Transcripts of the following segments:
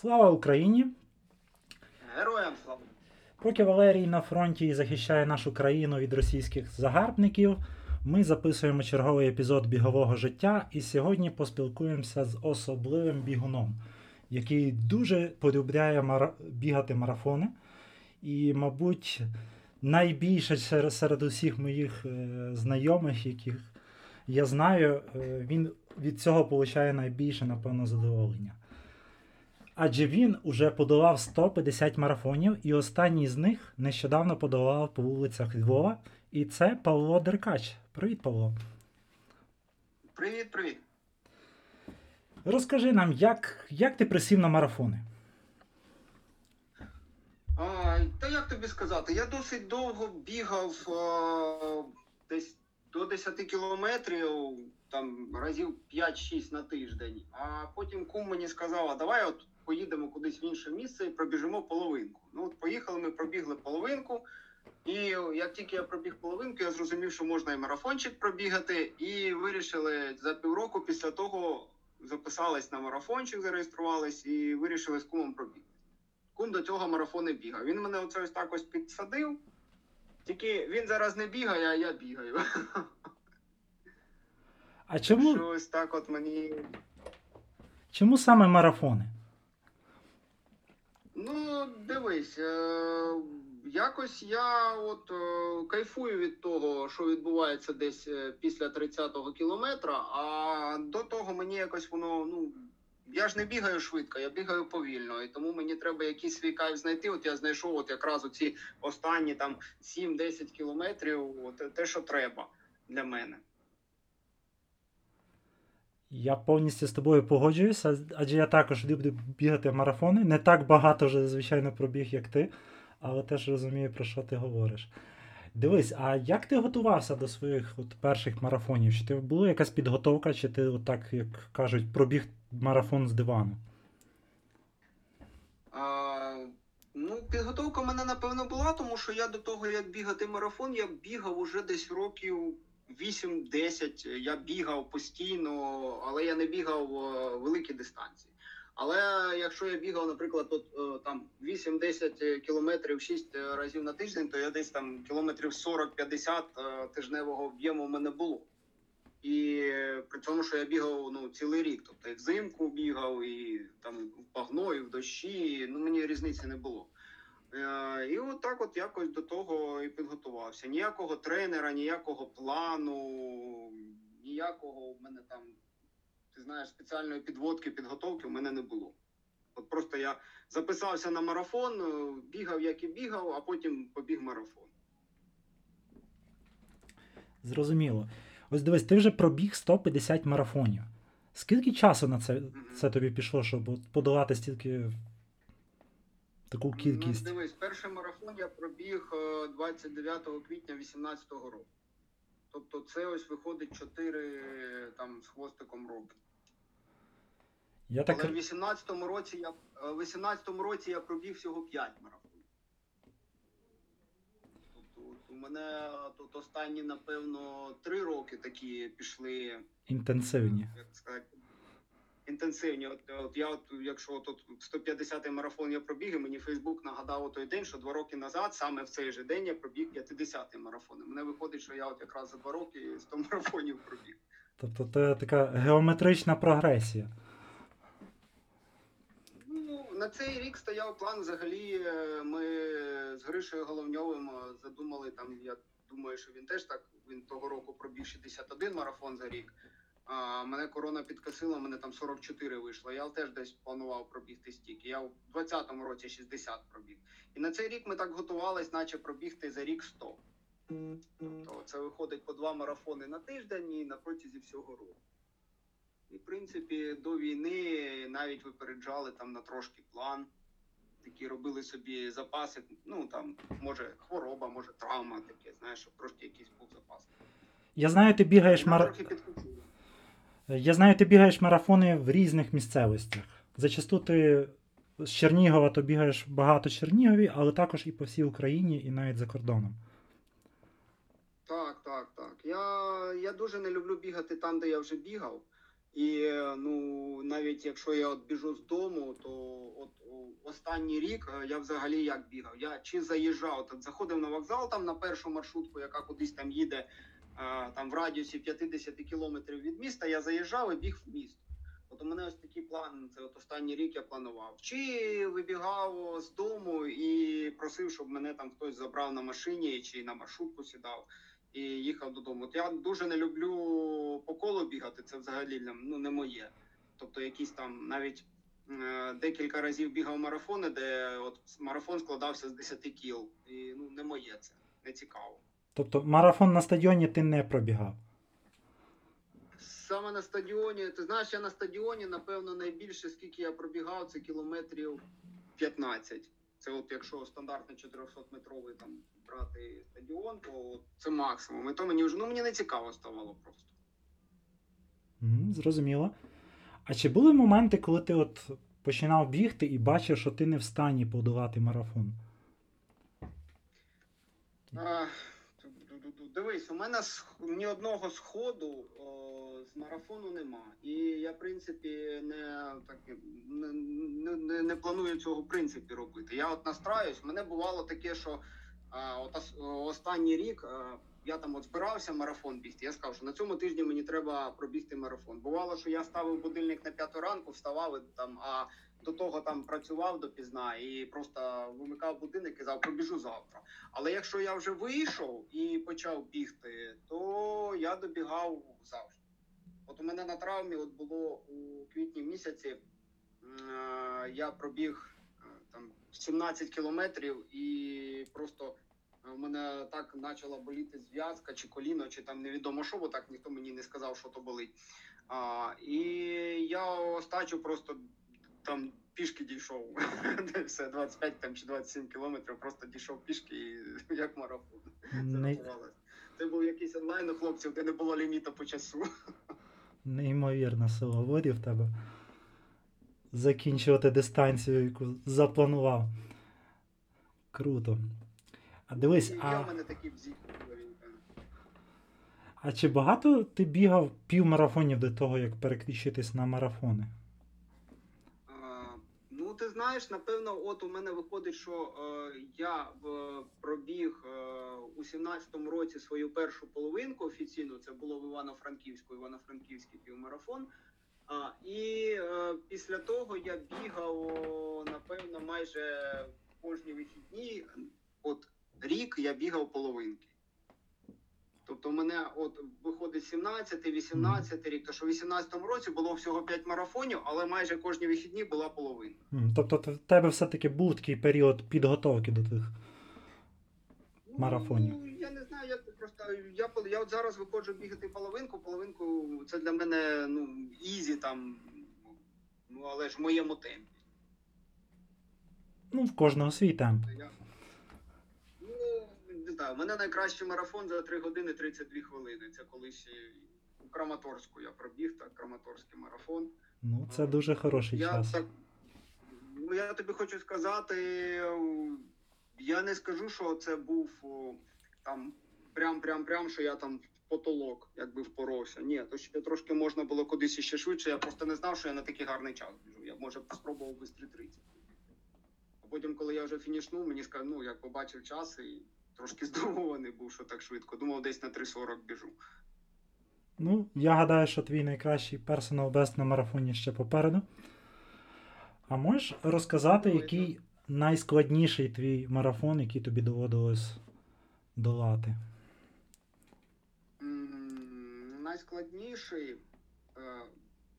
Слава Україні! Героям слава! Поки Валерій на фронті і захищає нашу країну від російських загарбників, ми записуємо черговий епізод бігового життя і сьогодні поспілкуємося з особливим бігуном, який дуже полюбляє мара... бігати марафони. І, мабуть, найбільше серед, усіх моїх е, знайомих, яких я знаю, е, він від цього отримує найбільше, напевно, задоволення. Адже він уже подолав 150 марафонів, і останній з них нещодавно подолав по вулицях Львова. І це Павло Деркач. Привіт, Павло. Привіт, привіт. Розкажи нам, як, як ти присів на марафони? А, та як тобі сказати, я досить довго бігав а, десь до 10 кілометрів, там разів 5-6 на тиждень. А потім кум мені сказала, давай от поїдемо кудись в інше місце і пробіжимо половинку. Ну от поїхали, ми пробігли половинку. І як тільки я пробіг половинку, я зрозумів, що можна і марафончик пробігати, і вирішили за півроку після того записались на марафончик, зареєструвались і вирішили з кумом пробігти. Кум до цього марафони бігав. Він мене оце ось так ось підсадив. Тільки він зараз не бігає, а я бігаю. А чому, Що ось так от мені. чому саме марафони? Ну, дивись, е, якось я от е, кайфую від того, що відбувається десь е, після 30-го кілометра, а до того мені якось воно, ну. Я ж не бігаю швидко, я бігаю повільно, і тому мені треба якийсь свій кайф знайти. От я знайшов от якраз оці останні там 7-10 кілометрів, от те, що треба для мене. Я повністю з тобою погоджуюся, адже я також люблю бігати марафони. Не так багато вже, звичайно, пробіг, як ти, але теж розумію, про що ти говориш. Дивись, а як ти готувався до своїх от перших марафонів? Чи ти була якась підготовка, чи ти, отак, як кажуть, пробіг марафон з дивану? А, ну, підготовка в мене напевно була, тому що я до того, як бігати марафон, я бігав уже десь років 8-10. Я бігав постійно, але я не бігав е, великі дистанції. Але якщо я бігав, наприклад, от, е, там 8-10 кілометрів 6 разів на тиждень, то я десь там кілометрів 40-50 е, тижневого об'єму в мене було. І при цьому, що я бігав ну, цілий рік. Тобто і взимку бігав, і там в пагно, і в дощі. Ну мені різниці не було. Е, і от так от якось до того і підготувався. Ніякого тренера, ніякого плану, ніякого в мене там, ти знаєш, спеціальної підводки, підготовки в мене не було. От просто я записався на марафон, е, бігав, як і бігав, а потім побіг марафон. Зрозуміло. Ось дивись, ти вже пробіг 150 марафонів. Скільки часу на це, це тобі пішло, щоб подолати стільки таку кількість? Ну, дивись, перший марафон я пробіг е, 29 квітня 2018 року. Тобто це ось виходить 4 там з хвостиком роки. Я так... Але в 18-му році я е, в 18-му році я пробіг всього 5 марафонів. Тобто от у мене тут останні, напевно, 3 роки такі пішли інтенсивні. як сказати, інтенсивні. От, от я, от, якщо от 150-й марафон я пробіг, і мені Фейсбук нагадав у той день, що два роки назад, саме в цей же день, я пробіг 50-й марафон. І Мене виходить, що я от якраз за два роки 100 марафонів пробіг. Тобто це така геометрична прогресія. На цей рік стояв план. Взагалі, е, ми з Гришею Головньовим е, задумали там. Я думаю, що він теж так. Він того року пробіг 61 марафон за рік. А мене корона підкосила, мене там 44 вийшло. Я теж десь планував пробігти стільки. Я в 20-му році 60 пробіг. І на цей рік ми так готувались, наче пробігти за рік 100. Тобто це виходить по два марафони на тиждень і на протязі всього року. І, в принципі, до війни навіть випереджали там на трошки план. Такі робили собі запаси. Ну там, може, хвороба, може, травма таке, знаєш, щоб трошки якийсь був запас. Я знаю, ти бігаєш Нам мар... Я знаю, ти бігаєш марафони в різних місцевостях. Зачасту ти з Чернігова то бігаєш багато Чернігові, але також і по всій Україні, і навіть за кордоном. Так, так, так. Я, я дуже не люблю бігати там, де я вже бігав. І ну навіть якщо я от біжу з дому, то от останній рік е, я взагалі як бігав. Я чи заїжджав, от, заходив на вокзал там на першу маршрутку, яка кудись там їде е, там в радіусі 50 кілометрів від міста. Я заїжджав і біг в місто. От у мене ось такий план. Це от останній рік я планував. Чи вибігав з дому і просив, щоб мене там хтось забрав на машині чи на маршрутку сідав і їхав додому. От я дуже не люблю по колу бігати. Це взагалі ну, не моє. Тобто, якісь там навіть е, декілька разів бігав марафони, де от марафон складався з 10 кіл. І ну не моє це, не цікаво. Тобто марафон на стадіоні ти не пробігав. Саме на стадіоні, ти знаєш, я на стадіоні, напевно, найбільше, скільки я пробігав, це кілометрів 15. Це от якщо стандартний 400-метровий там брати стадіон, то це максимум. І то мені вже ну мені не цікаво ставало просто. Mm, зрозуміло. А чи були моменти, коли ти от починав бігти і бачив, що ти не в стані подолати марафон? А. Дивись, у мене ні одного сходу о, з марафону нема. І я, в принципі, не, так, не, не, не, не планую цього в принципі робити. Я от настраюсь, мене бувало таке, що а, от останній рік а, я там от збирався марафон бігти. Я сказав, що на цьому тижні мені треба пробігти марафон. Бувало, що я ставив будильник на п'яту ранку, вставав і там, а до того там працював допізна і просто вимикав будильник і казав, пробіжу завтра. Але якщо я вже вийшов і почав бігти, то я добігав завжди. От у мене на травмі от було у квітні місяці, е, я пробіг е, там 17 кілометрів і просто е, в мене так почала боліти зв'язка чи коліно, чи там невідомо що, бо так ніхто мені не сказав, що то болить. А, і я остачу просто там пішки дійшов. Все, 25 там, чи 27 кілометрів, просто дійшов пішки і як марафон. Це Не, рахувалось. Це був якийсь онлайн у хлопців, де не було ліміту по часу. неймовірна сила волі в тебе. Закінчувати дистанцію, яку запланував. Круто. А дивись, І я а, в мене такий бзік. а чи багато ти бігав півмарафонів до того, як переключитись на марафони? Ти знаєш, напевно, от у мене виходить, що е, я в, пробіг е, у 17-му році свою першу половинку офіційно. Це було в Івано-Франківську, Івано-Франківський півмарафон. А, і е, після того я бігав, напевно, майже кожні вихідні. От рік я бігав половинки. Мене от виходить 17, 18 рік, то що в 18-му році було всього 5 марафонів, але майже кожні вихідні була половина. Тобто в тебе все-таки був такий період підготовки до тих. Марафонів. Ну, я не знаю, як просто. Я, я от зараз виходжу бігати половинку. Половинку це для мене ну, easy там, ну але ж в моєму темпі. Ну, в кожного свій темп. Знаю, у мене найкращий марафон за 3 години 32 хвилини. Це колись у Краматорську я пробіг, так, Краматорський марафон. Ну, це дуже хороший Я час. так, ну, я тобі хочу сказати, я не скажу, що це був там прям-прям-прям, що я там потолок, якби впоровся. Ні, то ще трошки можна було кудись іще швидше. Я просто не знав, що я на такий гарний час біжу. Я може спробував би 3.30. А потім, коли я вже фінішнув, мені сказали, ну як побачив час і трошки здивований був, що так швидко. Думав, десь на 3.40 біжу. Ну, я гадаю, що твій найкращий персонал бест на марафоні ще попереду. А можеш розказати, який найскладніший твій марафон, який тобі доводилось долати? Найскладніший. е,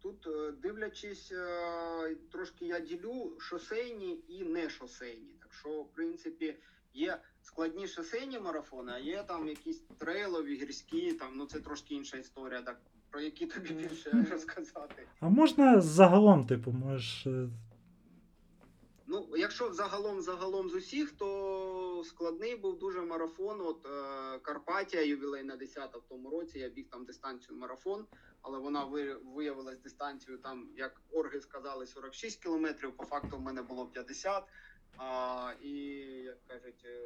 Тут, е, дивлячись, е, трошки я ділю шосейні і не шосейні. Так що, в принципі, є складні шосейні марафони, а є там якісь трейлові, гірські, там, ну це трошки інша історія, так, про які тобі більше розказати. А можна загалом, типу, можеш. е, Ну, якщо загалом загалом з усіх, то складний був дуже марафон. От е, Карпатія, ювілейна 10 в тому році. Я біг там дистанцію марафон, але вона ви- виявилась дистанцією там, як орги сказали, 46 кілометрів. По факту в мене було 50. А, і як кажуть, е,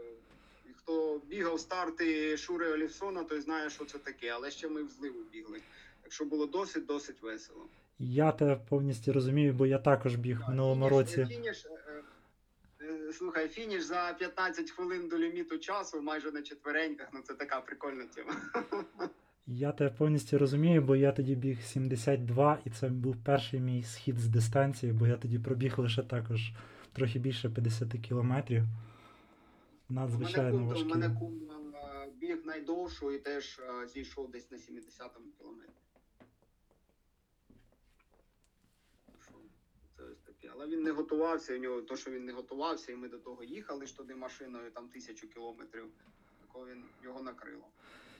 хто бігав старти Шури Олівсона, той знає, що це таке. Але ще ми в зливу бігли. Так що було досить досить весело. Я тебе повністю розумію, бо я також біг в минулому Фініш- році. Фініш, слухай, фініш за 15 хвилин до ліміту часу, майже на четвереньках. Ну це така прикольна тема. Я тебе повністю розумію, бо я тоді біг 72, і це був перший мій схід з дистанції, бо я тоді пробіг лише також трохи більше 50 кілометрів. Надзвичайно У мене кум, у мене кум е, біг найдовшу і теж е, зійшов десь на 70-му кілометрі. Але він не готувався, у нього то, що він не готувався, і ми до того їхали ж туди машиною, там тисячу кілометрів. Такого він його накрило.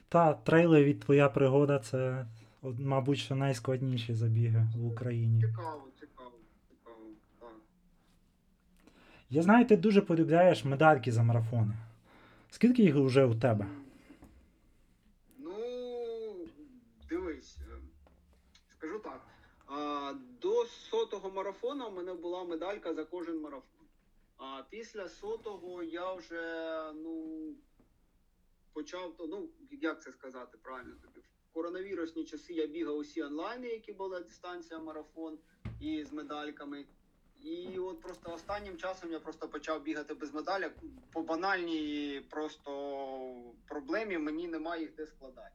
Та, від твоя пригода це, мабуть, що найскладніші забіги в Україні. Цікаво. Так. Я знаю, ти дуже полюбляєш медальки за марафони. Скільки їх вже у тебе? Ну, дивись, е, скажу так. До сотого марафону в мене була медалька за кожен марафон. А після сотого я вже ну, почав, ну, як це сказати правильно тобі? В коронавірусні часи я бігав усі онлайни, які була дистанція марафон і з медальками. І от просто останнім часом я просто почав бігати без медалек. По банальній просто проблемі мені немає їх де складати.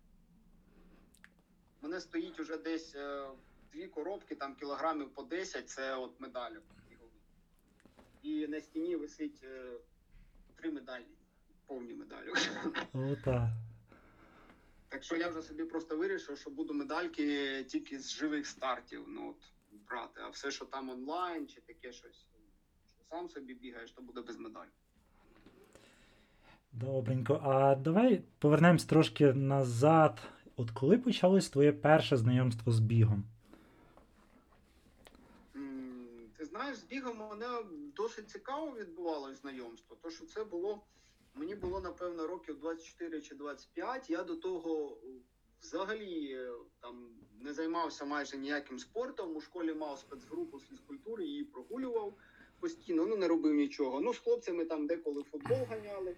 У мене стоїть уже десь е, дві коробки, там кілограмів по 10, це от медалю. І на стіні висить е, три медалі, повні медалі. Ота. Так що я вже собі просто вирішив, що буду медальки тільки з живих стартів. Ну от брати. А все, що там онлайн чи таке щось, що сам собі бігаєш, то буде без медаль. Добренько. А давай повернемось трошки назад. От коли почалось твоє перше знайомство з бігом? Ти знаєш, з бігом у мене досить цікаво відбувалось знайомство. То що це було, мені було напевно років 24 чи 25. Я до того взагалі е, там не займався майже ніяким спортом. У школі мав спецгрупу з фізкультури, її прогулював постійно, ну не робив нічого. Ну, з хлопцями там деколи футбол ганяли.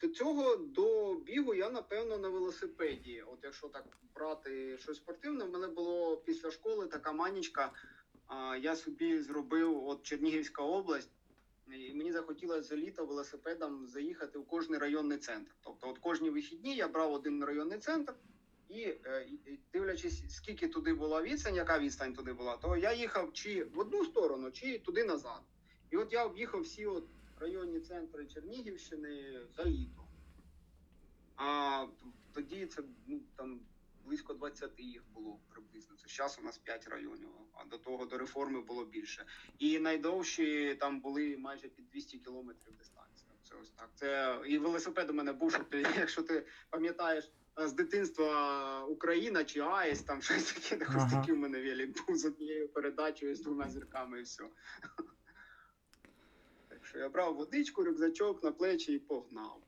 До цього до бігу я напевно на велосипеді. От якщо так брати щось спортивне, в мене було після школи така манічка. Я собі зробив от Чернігівська область, і мені захотілося за літо велосипедом заїхати в кожний районний центр. Тобто, от кожні вихідні я брав один районний центр, е, і дивлячись, скільки туди була відстань, яка відстань туди була, то я їхав чи в одну сторону, чи туди назад. І от я об'їхав всі от районні центри Чернігівщини за літо. А тоді це ну, там близько 20 їх було приблизно. Це зараз у нас 5 районів, а до того до реформи було більше. І найдовші там були майже під 200 кілометрів дистанція. Це ось так. Це і велосипед у мене був, що ти, якщо ти пам'ятаєш е, з дитинства Україна чи АЕС, там щось таке, так ось такий в мене велик був з однією передачею з двома зірками і все. Так що я брав водичку, рюкзачок на плечі і погнав.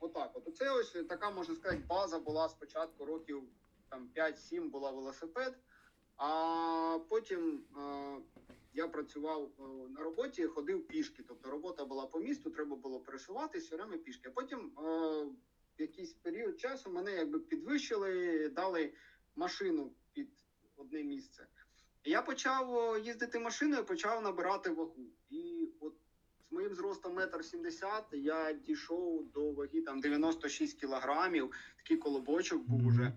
Отак, от це ось така, можна сказати, база була спочатку років там 5-7 була велосипед, а потім е, я працював е, на роботі, ходив пішки. Тобто робота була по місту, треба було пересуватися все время пішки. А потім е, в якийсь період часу мене якби підвищили, дали машину під одне місце. Я почав е, їздити машиною, почав набирати вагу. І от з моїм зростом метр сімдесят я дійшов до ваги там 96 кілограмів, такий колобочок був уже.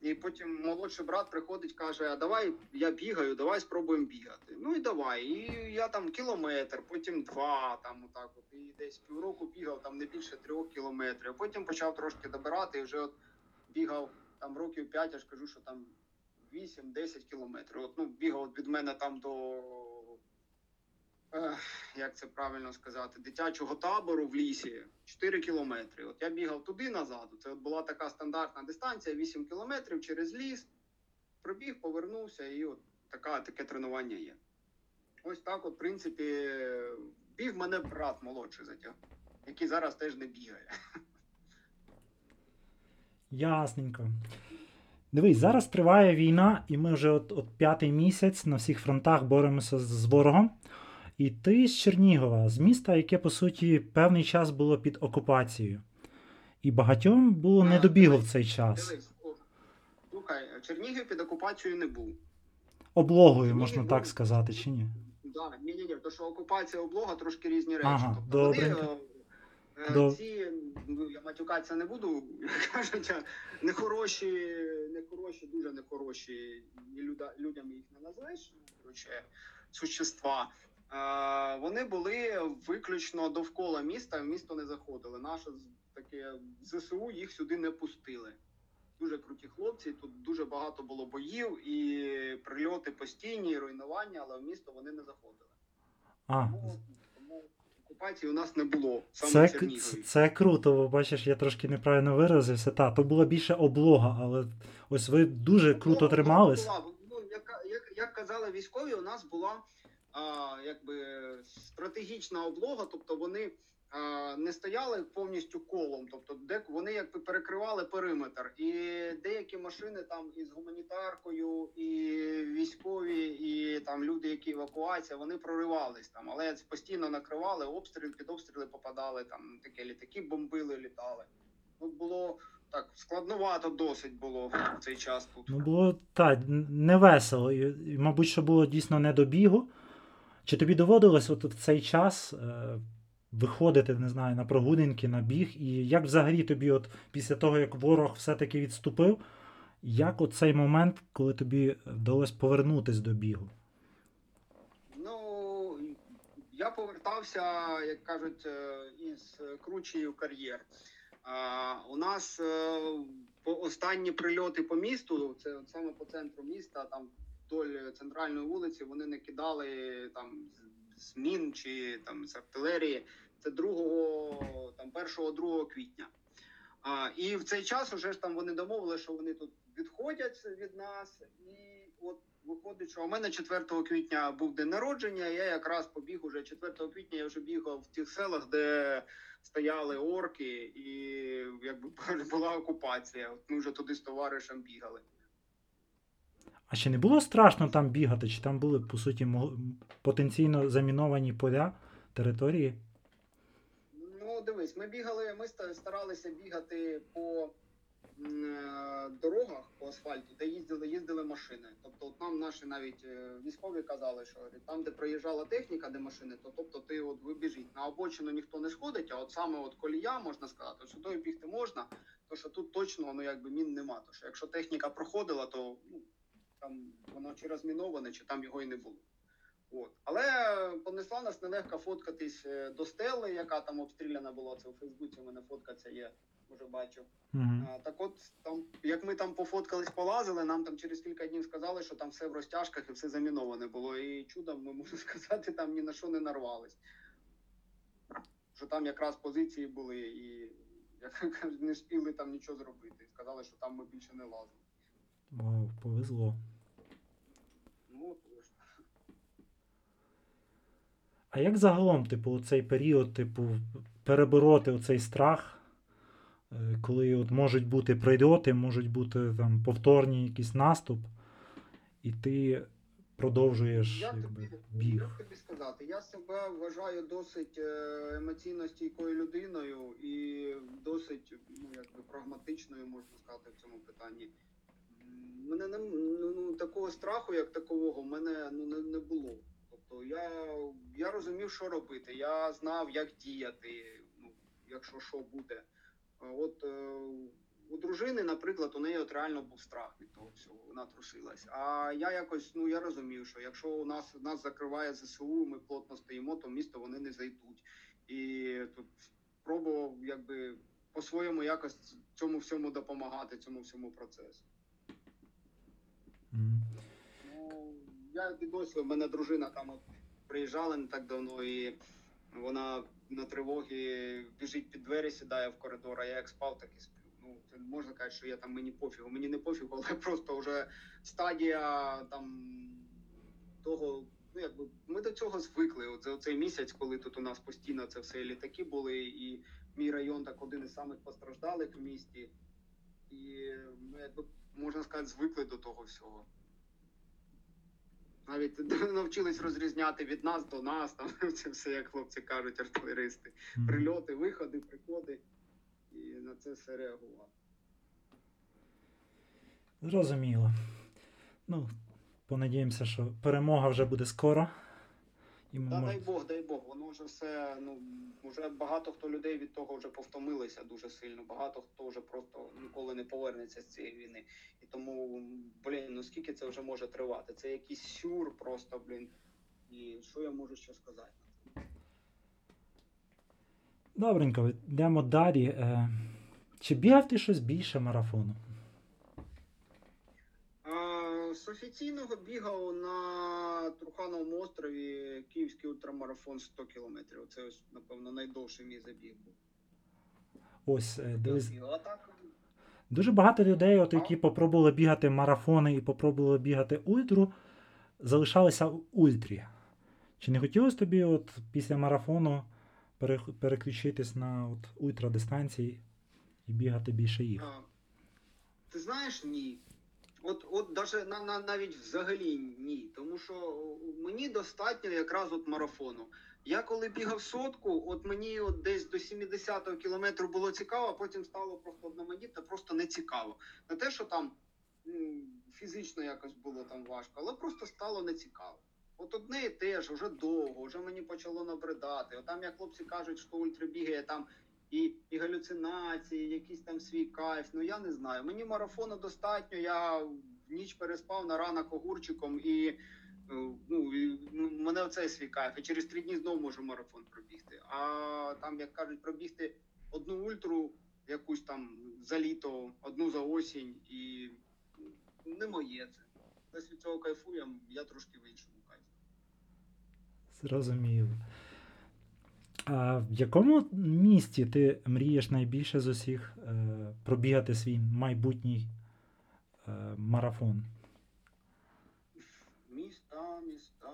І потім молодший брат приходить, каже: А давай я бігаю, давай спробуємо бігати. Ну і давай. І я там кілометр, потім два, там отак от. І десь півроку бігав там не більше трьох кілометрів. А потім почав трошки добирати і вже от бігав там років п'ять, я ж кажу, що там 8-10 кілометрів. От, ну, бігав від мене там до. Як це правильно сказати, дитячого табору в лісі 4 кілометри. От я бігав туди назад. Це була така стандартна дистанція, 8 кілометрів через ліс. Пробіг, повернувся, і от така, таке тренування є. Ось так, от, в принципі, біг мене брат молодший затяг, який зараз теж не бігає. Ясненько. Дивись, зараз триває війна, і ми вже от, от п'ятий місяць на всіх фронтах боремося з ворогом. І ти з Чернігова, з міста, яке по суті певний час було під окупацією. І багатьом було не до бігу в цей час. Слухай, Чернігів під окупацією не був. Облогою, можна так сказати, чи ні? Да, ні, ні, ні, то що окупація облога трошки різні речі. Ага, тобто вони, е, е, Доб- ці, ну я матюкатися не буду, кажуть, нехороші, нехороші, дуже нехороші, людям їх не назвеш, ну, коротше, существа. Вони були виключно довкола міста, в місто не заходили. Наше таке ЗСУ їх сюди не пустили. Дуже круті хлопці. Тут дуже багато було боїв і прильоти постійні, і руйнування, але в місто вони не заходили. А, Тому, тому окупації у нас не було. Саме це, це, це круто, бо бачиш, я трошки неправильно виразився. Та, то була більше облога, але ось ви дуже круто тримались. Ну, як, як, як казали військові, у нас була а, якби стратегічна облога, тобто вони а, не стояли повністю колом, тобто де вони якби перекривали периметр. І деякі машини там із гуманітаркою, і військові, і там люди, які евакуація, вони проривались там, але постійно накривали обстріл, під обстріли попадали, там таке літаки бомбили, літали. Ну було так складновато досить було в цей час тут. Ну, було так, не весело. І, і, мабуть, що було дійсно не до бігу. Чи тобі доводилось от в цей час е, виходити, не знаю, на прогулянки, на біг? І як взагалі тобі, от після того, як ворог все-таки відступив, як от цей момент, коли тобі вдалося повернутись до бігу? Ну я повертався, як кажуть, е, із кручі в кар'єр. А, у нас е, останні прильоти по місту, це саме по центру міста, там вдоль центральної вулиці, вони не кидали там з- мін чи там з артилерії. Це 2, там 1-2 квітня. А, і в цей час уже ж там вони домовили, що вони тут відходять від нас, і от виходить, що у мене 4 квітня був день народження. Я якраз побіг уже 4 квітня. Я вже бігав в тих селах, де стояли орки, і якби була окупація. От ми вже туди з товаришем бігали. А чи не було страшно там бігати? Чи там були, по суті, потенційно заміновані поля території? Ну, дивись, ми бігали, ми старалися бігати по е, дорогах по асфальту, де їздили, їздили машини. Тобто, от нам наші навіть е, військові казали, що там, де проїжджала техніка, де машини, то тобто ти от ви біжіть. На обочину ніхто не сходить, а от саме от колія можна сказати, тою бігти можна, то що тут точно ну якби мін нема. То що якщо техніка проходила, то ну, там воно чи розміноване, чи там його і не було. От. Але понесла нас нелегко фоткатись е, до стели, яка там обстріляна була. Це у Фейсбуці у мене фотка ця є, може бачив. Угу. А, так от там, як ми там пофоткались, полазили, нам там через кілька днів сказали, що там все в розтяжках і все заміноване було. І чудом, ми можна сказати, там ні на що не нарвались. Що там якраз позиції були і як не спіли там нічого зробити. Сказали, що там ми більше не лазимо. Вау, повезло. От. А як загалом, типу, цей період, типу, перебороти оцей страх, е, коли от можуть бути прильоти, можуть бути там повторні якийсь наступ, і ти продовжуєш Як якби, тобі, біг. як тобі сказати? Я себе вважаю досить е, емоційно стійкою людиною і досить ну, якби, прагматичною, можна сказати, в цьому питанні. М, Мене не ну, ну, такого страху, як такового, в мене ну, не, не було. Тобто я, я розумів, що робити. Я знав, як діяти, ну, якщо що буде. От е, у дружини, наприклад, у неї от реально був страх від того всього, вона трусилась. А я якось ну я розумів, що якщо у нас нас закриває ЗСУ, ми плотно стоїмо, то в місто вони не зайдуть. І тут пробував якби по-своєму якось цьому всьому допомагати, цьому всьому процесу. Мгм. Ну, я досі, в мене дружина там от приїжджала не так давно, і вона на тривогі біжить під двері, сідає в коридор, а я як спав, так і сплю. Ну, це можна казати, що я там мені пофігу. Мені не пофігу, але просто вже стадія там того. Ну, якби ми до цього звикли. От за цей місяць, коли тут у нас постійно це все літаки були, і мій район так один із самих постраждалих в місті. І ми, якби можна сказати, звикли до того всього. Навіть навчились розрізняти від нас до нас, там це все, як хлопці кажуть, артилеристи. Прильоти, виходи, приходи. І на це все реагувати. Зрозуміло. Ну, понадіємося, що перемога вже буде скоро. І ми Та мож- дай Бог, дай Бог, воно вже все, ну вже багато хто людей від того вже повтомилися дуже сильно. Багато хто вже просто ніколи не повернеться з цієї війни. І тому, блін, ну скільки це вже може тривати? Це якийсь сюр просто, блін. І що я можу ще сказати? Добренько, йдемо далі. Е, Чи бігав ти щось більше марафону? З офіційного бігав на Трухановому острові Київський ультрамарафон 100 кілометрів. Це ось, напевно, найдовший мій забіг був. Ось, е, дивись, дуже багато людей, от, які попробували бігати марафони і попробували бігати ультру, залишалися в ультрі. Чи не хотілося тобі от, після марафону переключитись на от, ультрадистанції і бігати більше їх? Ти знаєш, ні. От, от даже на, на, навіть взагалі ні. Тому що мені достатньо якраз от марафону. Я коли бігав сотку, от мені от десь до 70-го кілометру було цікаво, а потім стало просто одноманітно, просто не цікаво. Не те, що там фізично якось було там важко, але просто стало не цікаво. От одне і те вже довго, вже мені почало набридати. От там, як хлопці кажуть, що ультра бігає там і, і галюцинації, якийсь там свій кайф. Ну я не знаю. Мені марафону достатньо. Я в ніч переспав на ранок огурчиком і. е, Ну, ну, мене оцей свій кайф. І через три дні знову можу марафон пробігти. А там, як кажуть, пробігти одну ультру, якусь там за літо, одну за осінь, і ну, не моє це. Десь від цього кайфую, я трошки в іншому кайфі. Зрозуміло. А в якому місті ти мрієш найбільше з усіх е, пробігати свій майбутній е, марафон? Міста, міста.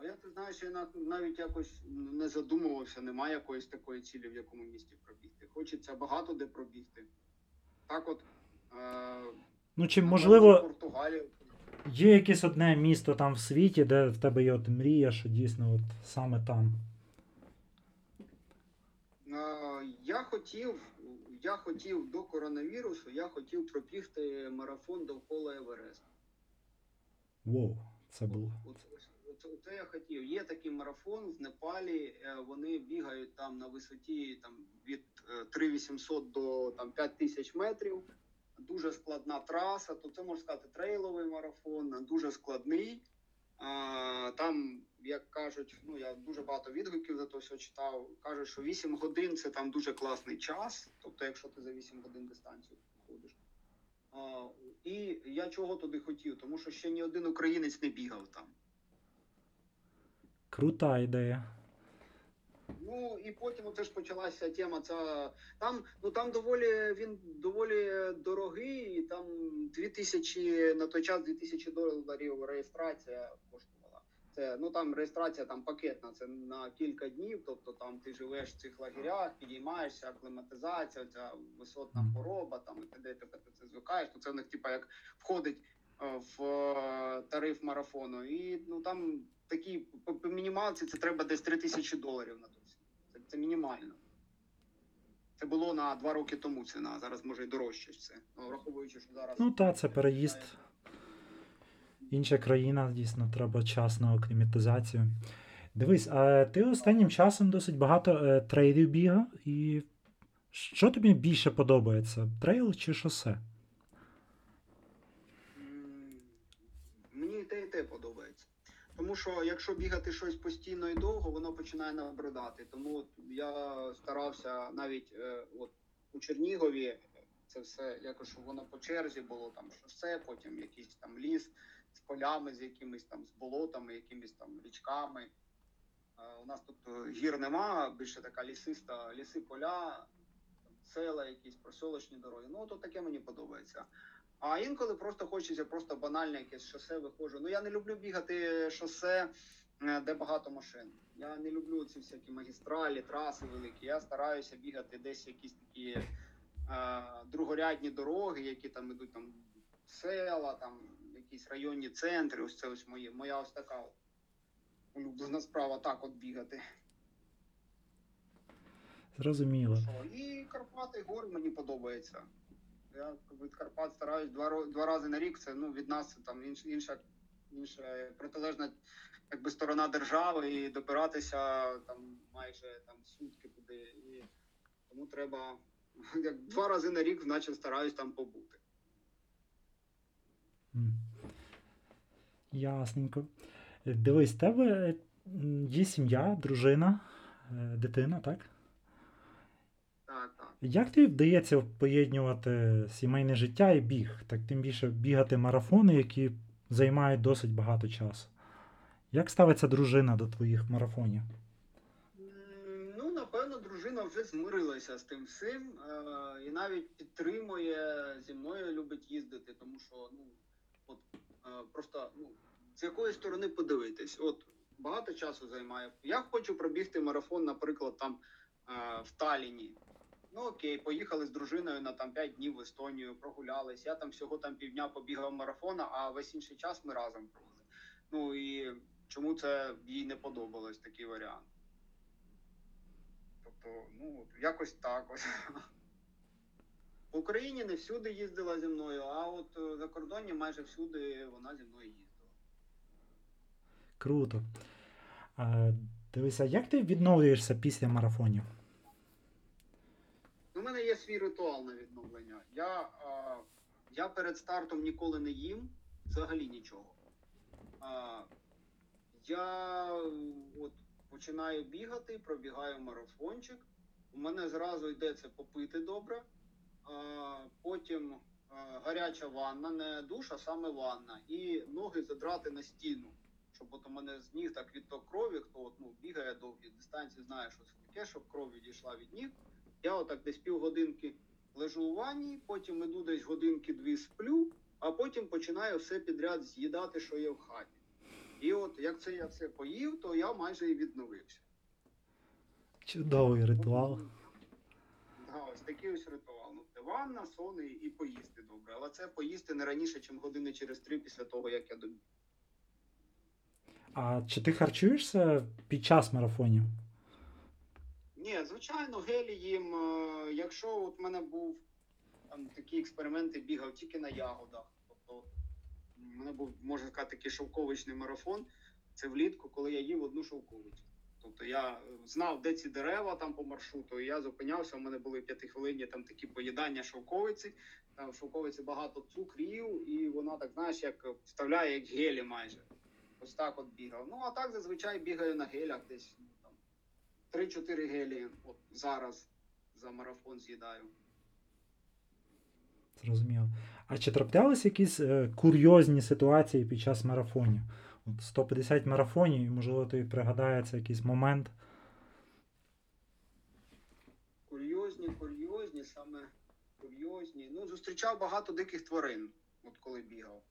А я ти знаєш, я навіть якось не задумувався, немає якоїсь такої цілі, в якому місті пробігти. Хочеться багато де пробігти. Так от. Е, Ну, чи можливо Португалію. є якесь одне місто там в світі, де в тебе є от мрія, що дійсно от саме там? Е, Я хотів, я хотів до коронавірусу, я хотів пробігти марафон довкола Евересту. Воу, це було. Оце я хотів. Є такий марафон в Непалі. е, Вони бігають там на висоті там від е, 3800 до там 5000 метрів. Дуже складна траса. То це можна сказати трейловий марафон, дуже складний. Там, як кажуть, ну я дуже багато відгуків за то все читав. Кажуть, що 8 годин це там дуже класний час. Тобто, якщо ти за 8 годин дистанцію проходиш. А, і я чого туди хотів, тому що ще ні один українець не бігав там. Крута ідея. Ну і потім теж почалася тема. Ця там, ну там доволі він доволі дорогий. і Там 2000, на той час 2000 доларів реєстрація коштувала. Це ну там реєстрація там пакетна. Це на кілька днів. Тобто там ти живеш в цих лагерях, підіймаєшся, акліматизація, ця висотна хвороба. Там і т.д. тебе ти це звикаєш. То це в них типа як входить е, в е, тариф марафону. І ну там такі по, по мінімалці це треба десь 3 тисячі доларів на все. Це, це мінімально. Це було на два роки тому ціна, зараз може і дорожче все. Ну, враховуючи, що зараз. Ну та, це переїзд. Інша країна, дійсно, треба час на акліматизацію. Дивись, а ти останнім часом досить багато е, трейлів бігав, і що тобі більше подобається? Трейл чи шосе? Мені і те, і те подобається. Тому що якщо бігати щось постійно і довго, воно починає набридати. Тому я старався навіть е, от у Чернігові це все якось воно по черзі було там шосе, потім якийсь там ліс з полями, з якимись там з болотами, якимись там річками. Е, У нас тут е, гір нема, більше така лісиста, ліси, поля, села, якісь просолочні дороги. Ну, то таке мені подобається. А інколи просто хочеться просто банальне якесь шосе виходжу. Ну я не люблю бігати шосе, е, де багато машин. Я не люблю ці всякі магістралі, траси великі. Я стараюся бігати десь якісь такі е, другорядні дороги, які там ідуть там села, там якісь районні центри. Ось це ось моє, моя ось така улюблена справа, так от бігати. Зрозуміло. І Карпати, гори мені подобається. Я від Карпат стараюсь два, два рази на рік. Це ну від нас там інш, інша, інша протилежна якби сторона держави і добиратися там майже там сутки туди. І тому треба як два рази на рік, наче стараюсь там побути. Ясненько. Е, Дивись, в тебе є сім'я, дружина, е, дитина, так? Так, так. Як тобі вдається поєднувати сімейне життя і біг? Так тим більше бігати марафони, які займають досить багато часу. Як ставиться дружина до твоїх марафонів? Ну, напевно, дружина вже змирилася з тим всім е, і навіть підтримує зі мною, любить їздити, тому що ну е, просто ну з якої сторони подивитись. От багато часу займає. Я хочу пробігти марафон, наприклад, там е, в Таліні. Ну окей, поїхали з дружиною на там 5 днів в Естонію, прогулялись. Я там всього там півдня побігав марафона, а весь інший час ми разом провели. Ну і чому це їй не подобалось такий варіант? Тобто, ну, якось так ось. В Україні не всюди їздила зі мною, а от е, за кордоні майже всюди вона зі мною їздила. Круто. Е, Дивися, як ти відновлюєшся після марафонів? У мене є свій ритуал на відновлення. Я, а, я перед стартом ніколи не їм, взагалі нічого. А, я от, починаю бігати, пробігаю марафончик. У мене зразу йде це попити добре. А, потім гаряча ванна, не душ, а саме ванна. І ноги задрати на стіну. Щоб от у мене з ніг так відток крові, хто от, ну, бігає довгі дистанції, знає, що це таке, щоб кров відійшла від ніг. Я отак десь півгодинки лежу у ванні, потім іду десь годинки-дві сплю, а потім починаю все підряд з'їдати, що є в хаті. І от як це я все поїв, то я майже і відновився. Чудовий ритуал. Да, ось такий ось ритуал. Ванна, сон і, і поїсти добре. Але це поїсти не раніше, ніж години через три після того, як я добіг. А чи ти харчуєшся під час марафонів? Ні, звичайно, гелі їм. е, Якщо от в мене був там такі експерименти, бігав тільки на ягодах. Тобто в мене був, можна сказати, такий шовковичний марафон. Це влітку, коли я їв одну шовковицю. Тобто я е, знав, де ці дерева там по маршруту, і я зупинявся. У мене були п'ятихвилинні там такі поїдання шовковиці. Там в шовковиці багато цукрів, і вона так, знаєш, як вставляє як гелі майже. Ось так от бігав. Ну а так зазвичай бігаю на гелях десь ну, там 3-4 гелі от зараз за марафон з'їдаю. Зрозуміло. А чи траплялися якісь е, курйозні ситуації під час марафонів? От 150 марафонів, і, можливо, тобі пригадається якийсь момент. Курйозні, курйозні, саме курйозні. Ну, зустрічав багато диких тварин, от коли бігав.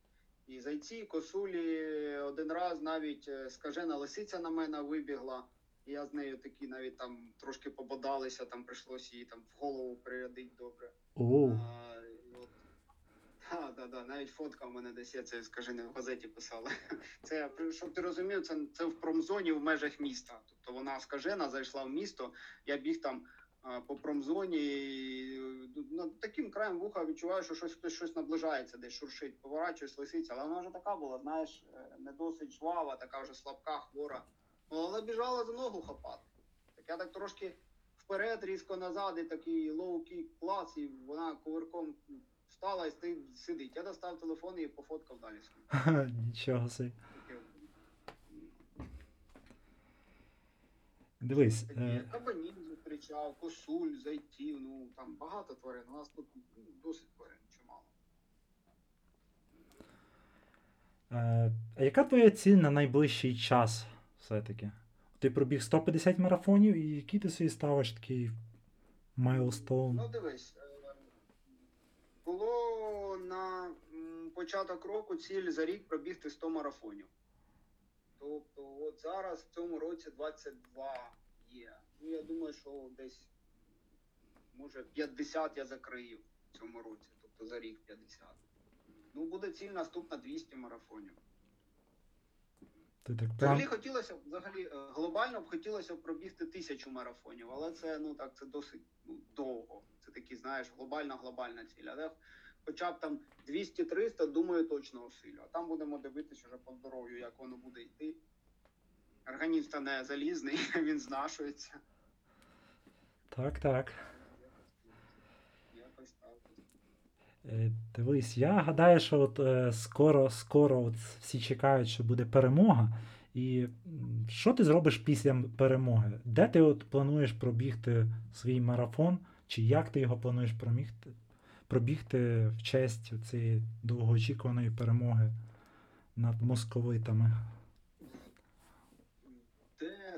І зайці, і косулі. Один раз навіть е, скажена лисиця на мене вибігла. І я з нею такі навіть там трошки пободалися, там прийшлося її там в голову прирядити добре. Оу, А. Да, да, да, навіть фотка в мене десь є, це скажи, не в газеті писали. Це, щоб ти розумів, це, це в промзоні в межах міста. Тобто вона скажена, зайшла в місто, я біг там а, по промзоні, і, ну, таким краєм вуха відчуваю, що щось хтось щось наближається, десь шуршить, поворачуюсь, лисиця, але вона вже така була, знаєш, е, не досить жвава, така вже слабка, хвора. Ну, але біжала за ногу хапати. Так я так трошки вперед, різко назад, і такий low kick клас, і вона кувирком встала і стоїть, сидить. Я достав телефон і пофоткав далі. нічого собі. Дивись, е, Кабанів зустрічав, косуль, зайців, ну там багато тварин. У нас тут ну, досить тварин, чимало. е, а яка твоя ціль на найближчий час все-таки? Ти пробіг 150 марафонів, і який ти собі ставиш такий milestone? Ну дивись, було на початок року ціль за рік пробігти 100 марафонів. Тобто, от зараз в цьому році 22 є. Ну, я думаю, що десь може 50 я закрию в цьому році, тобто за рік 50. Ну, буде ціль наступна 200 марафонів. Ти так Взагалі хотілося б взагалі е, глобально б хотілося б пробігти тисячу марафонів, але це ну так це досить ну, довго. Це такі, знаєш, глобальна глобальна ціль. Але хоча б там 200-300, думаю, точно осилю. А там будемо дивитися вже по здоров'ю, як воно буде йти. Організм та не залізний, він знашується. Так, так. Якось так. Е, Дивись, я гадаю, що от е, скоро, скоро от всі чекають, що буде перемога. І що ти зробиш після перемоги? Де ти от плануєш пробігти свій марафон, чи як ти його плануєш пробігти, пробігти в честь цієї довгоочікуваної перемоги над московитами?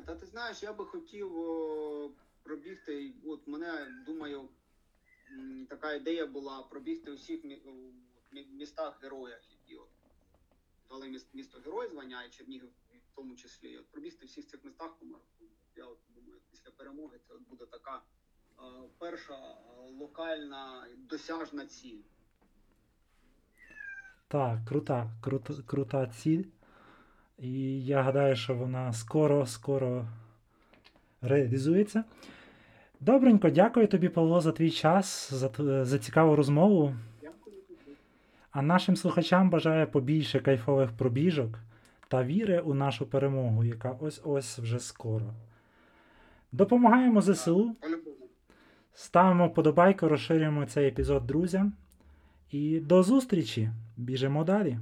Та ти знаєш, я би хотів о, пробігти. От мене думаю, така ідея була пробігти у всіх мі- містах героях, які от дали міс- місто герой звання, і Чернігів в тому числі. От пробігти в всіх цих містах. Я от думаю, після перемоги це от буде така е, перша локальна досяжна ціль. Так, крута, крута, крута ціль. І я гадаю, що вона скоро, скоро реалізується. Добренько, дякую тобі, Павло, за твій час, за, за цікаву розмову. А нашим слухачам бажаю побільше кайфових пробіжок та віри у нашу перемогу, яка ось-ось вже скоро. Допомагаємо ЗСУ, ставимо подобайку, розширюємо цей епізод друзям. І до зустрічі! Біжимо далі!